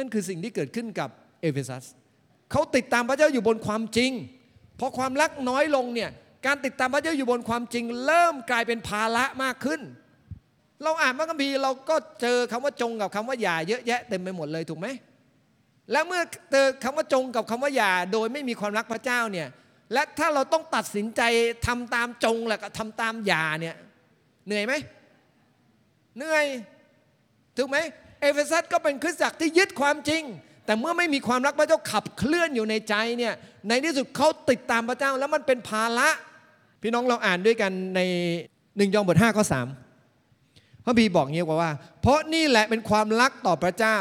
นั่นคือสิ่งที่เกิดขึ้นกับเอเฟซัสเขาติดตามพระเจ้าอยู่บนความจริงพอความรักน้อยลงเนี่ยการติดตามพระเจ้าอยู่บนความจริง เริ่มกลายเป็นภาระมากขึ้น เราอ่านพระคัมภีร์เราก็เจอคำว่าจงกับคำว่าอย่าเยอะแยะเต็มไปหมดเลยถูกไหมและเมื่อเจอคำว่าจงกับคำว่าอย่าโดยไม่มีความรักพระเจ้าเนี่ยและถ้าเราต้องตัดสินใจทำตามจงแล้วก็ทำตามอย่าเนี่ยเหนื่อยไหมเหนื่อย ถูกไหมเอเฟซัสก็เป็นคริสตจักรที่ยึดความจริง แต่เมื่อไม่มีความรักพระเจ้าขับเคลื่อนอยู่ในใจเนี่ยในที่สุดเขาติดตามพระเจ้าแล้วมันเป็นภาระ พี่น้องเราอ่านด้วยกันในหนึ่งยอห์นบทห้าข้อสามพระคัมภีร์บอกเงี้ยว่า เพราะนี่แหละเป็นความรักต่อพระเจ้า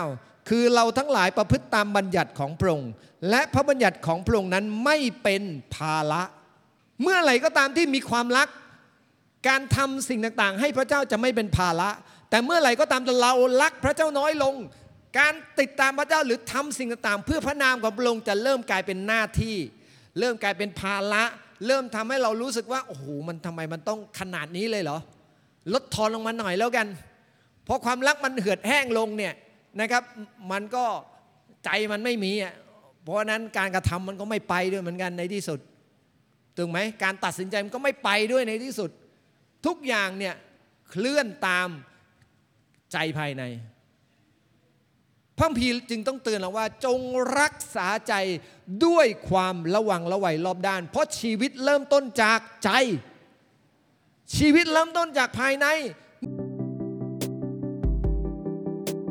คือเราทั้งหลายประพฤติตามบัญญัติของพระองค์และพระบัญญัติของพระองค์นั้นไม่เป็นภาระ เมื่อไหร่ก็ตามที่มีความรัก การทำสิ่งต่างๆ ให้พระเจ้าจะไม่เป็นภาระ แต่เมื่อไหร่ก็ตามเรารักพระเจ้าน้อยลง การติดตามพระเจ้าหรือทำสิ่งต่างๆ เพื่อพระนามของพระองค์จะเริ่มกลายเป็นหน้าที่ เริ่มกลายเป็นภาระ เริ่มทำให้เรารู้สึกว่าโอ้โหมันทำไมมันต้องขนาดนี้เลยเหรอลดทอนลงมาหน่อยแล้วกันเพราะความรักมันเหือดแห้งลงเนี่ยนะครับ มันก็ใจมันไม่มีอะเพราะฉะนั้นการกระทำมันก็ไม่ไปด้วยเหมือนกันในที่สุดถูกไหมการตัดสินใจมันก็ไม่ไปด้วยในที่สุด ทุกอย่างเนี่ยเคลื่อนตาม ใจภายในพระพีจึงต้องเตือนเราว่า จงรักษาใจด้วยความระวังระไวยรอบด้าน เพราะชีวิตเริ่มต้นจากใจ ชีวิตเริ่มต้นจากภายใน